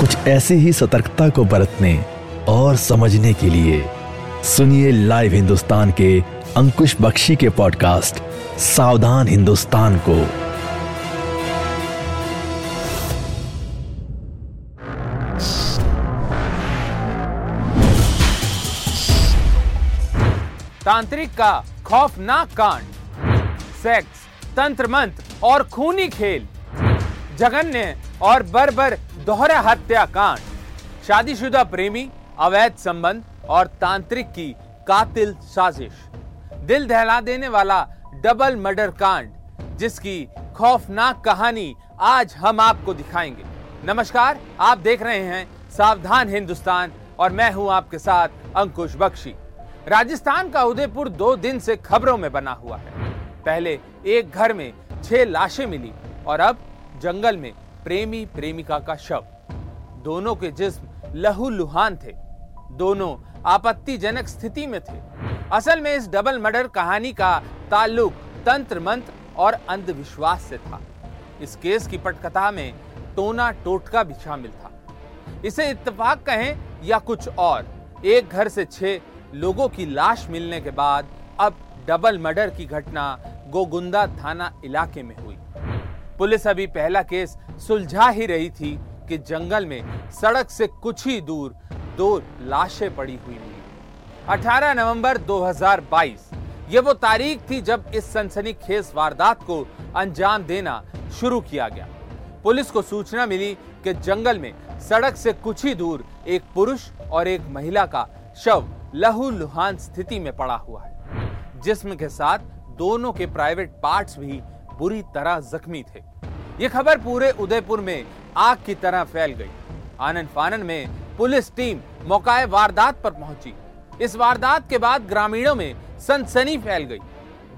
कुछ ऐसे ही सतर्कता को बरतने और समझने के लिए सुनिए लाइव हिंदुस्तान के अंकुश बख्शी के पॉडकास्ट, सावधान हिंदुस्तान को। तांत्रिक का खौफनाक कांड, सेक्स, तंत्र मंत्र और खूनी खेल, जघन्य और बर्बर दोहरा हत्या कांड शादीशुदा प्रेमी, अवैध संबंध और तांत्रिक की कातिल साजिश। दिल दहला देने वाला डबल मर्डर कांड, जिसकी खौफनाक कहानी आज हम आपको दिखाएँगे। नमस्कार, आप देख रहे हैं सावधान हिंदुस्तान और मैं हूँ आपके साथ अंकुश बख्शी। राजस्थान का उदयपुर दो दिन से खबरों में बना हुआ है। पहले एक घर में छह लाशें मिली और अब जंगल में प्रेमी प्रेमिका का शव। दोनों के जिस्म लहू लुहान थे। दोनों आपत्तिजनक स्थिति में थे। असल में इस डबल मर्डर कहानी का ताल्लुक तंत्र मंत्र और अंधविश्वास से था। इस केस की पटकथा में टोना टोटका भी शामिल था। इसे इत्तेफाक कहें या कुछ और, एक घर से छह लोगों की लाश मिलने के बाद अब डबल मर्डर की घटना गोगुंदा थाना इलाके में हुई। पुलिस अभी पहला केस सुलझा ही रही थी कि जंगल में सड़क से कुछ ही दूर दो लाशें पड़ी हुई मिली 18 नवंबर 2022 ये वो तारीख थी जब इस सनसनीखेज वारदात को अंजाम देना शुरू किया गया। पुलिस को सूचना मिली कि जंगल में सड़क से कुछ ही दूर एक पुरुष और एक महिला का शव लहू लुहान स्थिति में पड़ा हुआ है, जिस्म के साथ दोनों के प्राइवेट पार्ट्स भी बुरी तरह जख्मी थे। ये खबर पूरे उदयपुर में आग की तरह फैल गई। आनंद फानन में पुलिस टीम मौकाए वारदात पर पहुँची। इस वारदात के बाद ग्रामीणों में सनसनी फैल गई।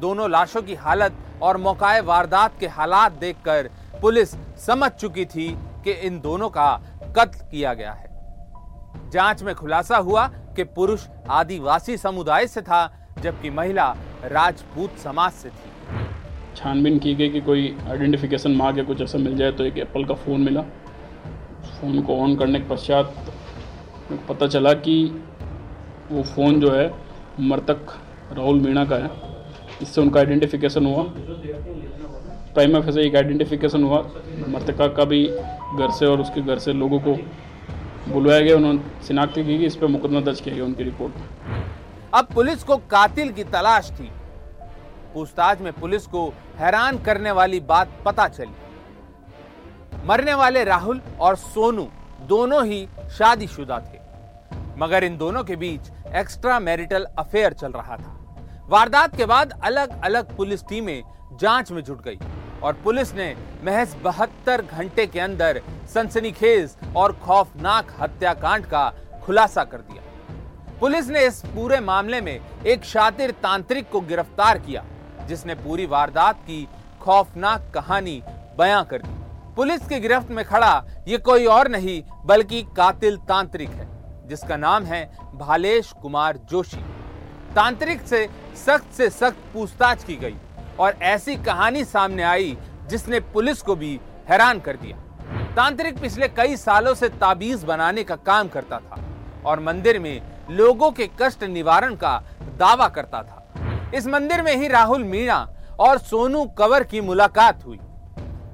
दोनों लाशों की हालत और मौकाए वारदात के हालात देखकर पुलिस समझ चुकी थी कि इन दोनों का कत्ल किया गया है। जाँच में खुलासा हुआ कि पुरुष आदिवासी समुदाय से था, जबकि महिला राजपूत समाज से थी। छानबीन की गई कि कोई आइडेंटिफिकेशन मांग या कुछ ऐसा मिल जाए तो एक एप्पल का फ़ोन मिला। फ़ोन को ऑन करने के पश्चात पता चला कि वो फ़ोन जो है मृतक राहुल मीणा का है। इससे उनका आइडेंटिफिकेशन हुआ। प्राइम ऑफ़िस एक आइडेंटिफिकेशन हुआ। मृतका का भी घर से और उसके घर से लोगों को बुलवाया गया। उन्होंने शिनाख्ती की इस पर मुकदमा दर्ज किया गया उनकी रिपोर्ट। अब पुलिस को कातिल की तलाश थी। पूछताछ में पुलिस को हैरान करने वाली बात पता चली। मरने वाले राहुल और सोनू दोनों ही शादीशुदा थे। मगर इन दोनों के बीच एक्स्ट्रा मैरिटल अफेयर चल रहा था। वारदात के बाद अलग अलग पुलिस टीमें जाँच में जुट गई और पुलिस ने महज बहत्तर घंटे के अंदर सनसनीखेज और खौफनाक हत्याकांड का खुलासा कर दिया। पुलिस ने इस पूरे मामले में एक शातिर तांत्रिक को गिरफ़्तार किया जिसने पूरी वारदात की खौफनाक कहानी बयां कर दी। पुलिस की गिरफ्त में खड़ा ये कोई और नहीं, बल्कि कातिल तांत्रिक है, जिसका नाम है भालेश कुमार जोशी। तांत्रिक से सख्त से सख्त पूछताछ की गई और ऐसी कहानी सामने आई जिसने पुलिस को भी हैरान कर दिया। तांत्रिक पिछले कई सालों से ताबीज बनाने का काम करता था और मंदिर में लोगों के कष्ट निवारण का दावा करता था। इस मंदिर में ही राहुल मीणा और सोनू कंवर की मुलाकात हुई।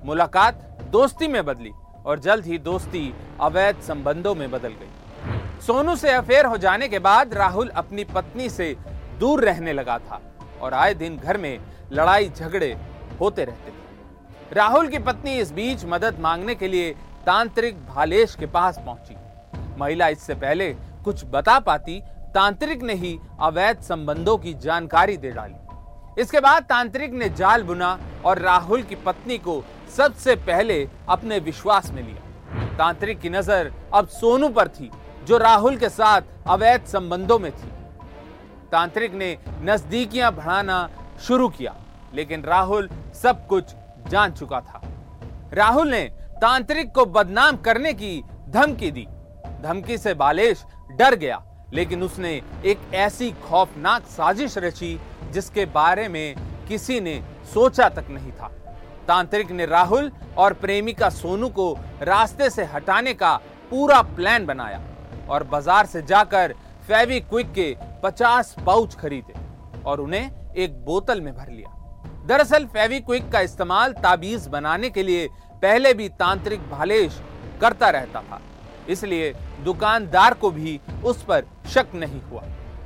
मुलाकात दोस्ती में बदली और जल्द ही दोस्ती अवैध संबंधों में बदल गई। सोनू से अफेयर हो जाने के बाद राहुल अपनी पत्नी से दूर रहने लगा था और आए दिन घर में लड़ाई झगड़े होते रहते थे। राहुल की पत्नी इस बीच मदद मांगने के लिए तांत्रिक भालेश के पास पहुँची। महिला इससे पहले कुछ बता पाती तांत्रिक ने ही अवैध संबंधों की जानकारी दे डाली। इसके बाद तांत्रिक ने जाल बुना और राहुल की पत्नी को सबसे पहले अपने विश्वास में लिया। तांत्रिक की नज़र अब सोनू पर थी, जो राहुल के साथ अवैध संबंधों में थी। तांत्रिक ने नजदीकियाँ बढ़ाना शुरू किया, लेकिन राहुल सब कुछ जान चुका था। राहुल ने तांत्रिक को बदनाम करने की धमकी दी। धमकी से बालेश डर गया। लेकिन उसने एक ऐसी खौफनाक साजिश रची जिसके बारे में किसी ने सोचा तक नहीं था। तांत्रिक ने राहुल और प्रेमिका सोनू को रास्ते से हटाने का पूरा प्लान बनाया और बाज़ार से जाकर फेवी क्विक के 50 पाउच खरीदे और उन्हें एक बोतल में भर लिया। दरअसल फेवी क्विक का इस्तेमाल ताबीज बनाने के लिए पहले भी तांत्रिक भालेश करता रहता था। इसलिए दुकानदार को भी उस पर शक नहीं हुआ।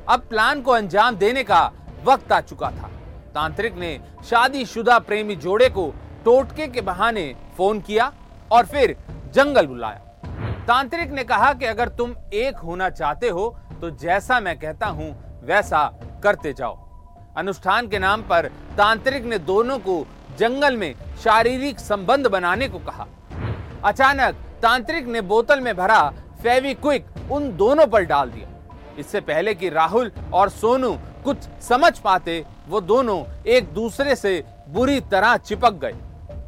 अब प्लान को अंजाम देने का वक्त आ चुका था। तांत्रिक ने शादीशुदा प्रेमी जोड़े को टोटके के बहाने फ़ोन किया और फिर जंगल बुलाया। तांत्रिक ने कहा कि अगर तुम एक होना चाहते हो तो जैसा मैं कहता हूँ, वैसा करते जाओ। अनुष्ठान के नाम पर तांत्रिक ने दोनों को जंगल में शारीरिक संबंध बनाने को कहा। अचानक तांत्रिक ने बोतल में भरा फेविक्विक उन दोनों पर डाल दिया। इससे पहले कि राहुल और सोनू कुछ समझ पाते, वो दोनों एक दूसरे से बुरी तरह चिपक गए।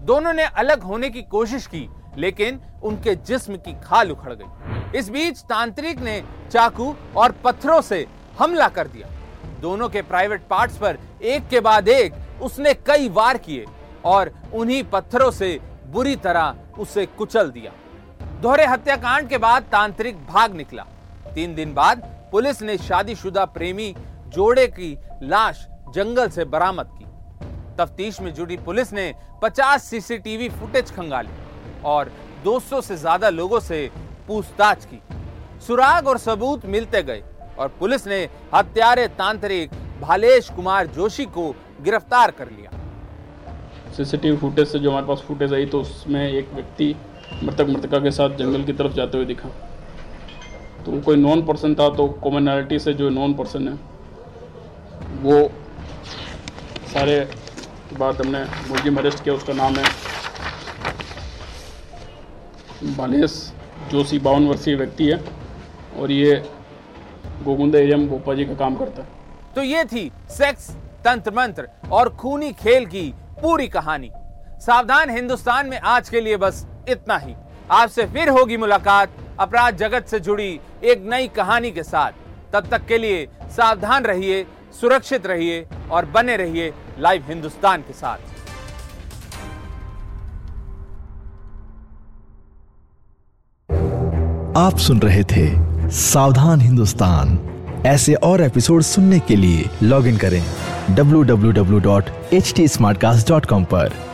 दोनों ने अलग होने की कोशिश की, लेकिन उनके जिस्म की खाल उखड़ गई। इस बीच तांत्रिक ने चाकू और पत्थरों से हमला कर दिया। दोनों के प्राइवेट पार्ट्स पर एक के बाद एक उसने कई वार किए और उन्हीं पत्थरों से बुरी तरह उसे कुचल दिया। दोहरे हत्याकांड के बाद तांत्रिक भाग निकला। तीन दिन बाद पुलिस ने शादीशुदा प्रेमी जोड़े की लाश जंगल से बरामद की। तफ्तीश में जुड़ी पुलिस ने 50 सीसीटीवी फुटेज खंगाली और 200 से ज़्यादा लोगों से पूछताछ की। सुराग और सबूत मिलते गए और पुलिस ने हत्यारे तांत्रिक भालेश कुमार जोशी को गिरफ़्तार कर लिया। सीसीटीवी फुटेज से जो हमारे पास फुटेज आई तो उसमें एक व्यक्ति मृतक मृतका के साथ जंगल की तरफ़ जाते हुए दिखा। तो कोई नॉन पर्सन था तो कॉमनैलिटी से जो नॉन पर्सन है, वो सारे बाद हमने मुलजिम अरेस्ट किया, उसका नाम है बालेश जोशी, बावन वर्षीय व्यक्ति है और ये गोगुंदा एरिया में भोपा जी का काम करता है। तो ये थी सेक्स, तंत्र मंत्र और खूनी खेल की पूरी कहानी। सावधान हिंदुस्तान में आज के लिए बस इतना ही। आपसे फिर होगी मुलाकात अपराध जगत से जुड़ी एक नई कहानी के साथ। तब तक के लिए सावधान रहिए, सुरक्षित रहिए और बने रहिए लाइव हिंदुस्तान के साथ। आप सुन रहे थे सावधान हिंदुस्तान। ऐसे और एपिसोड सुनने के लिए लॉग इन करें www.htsmartcast.com पर।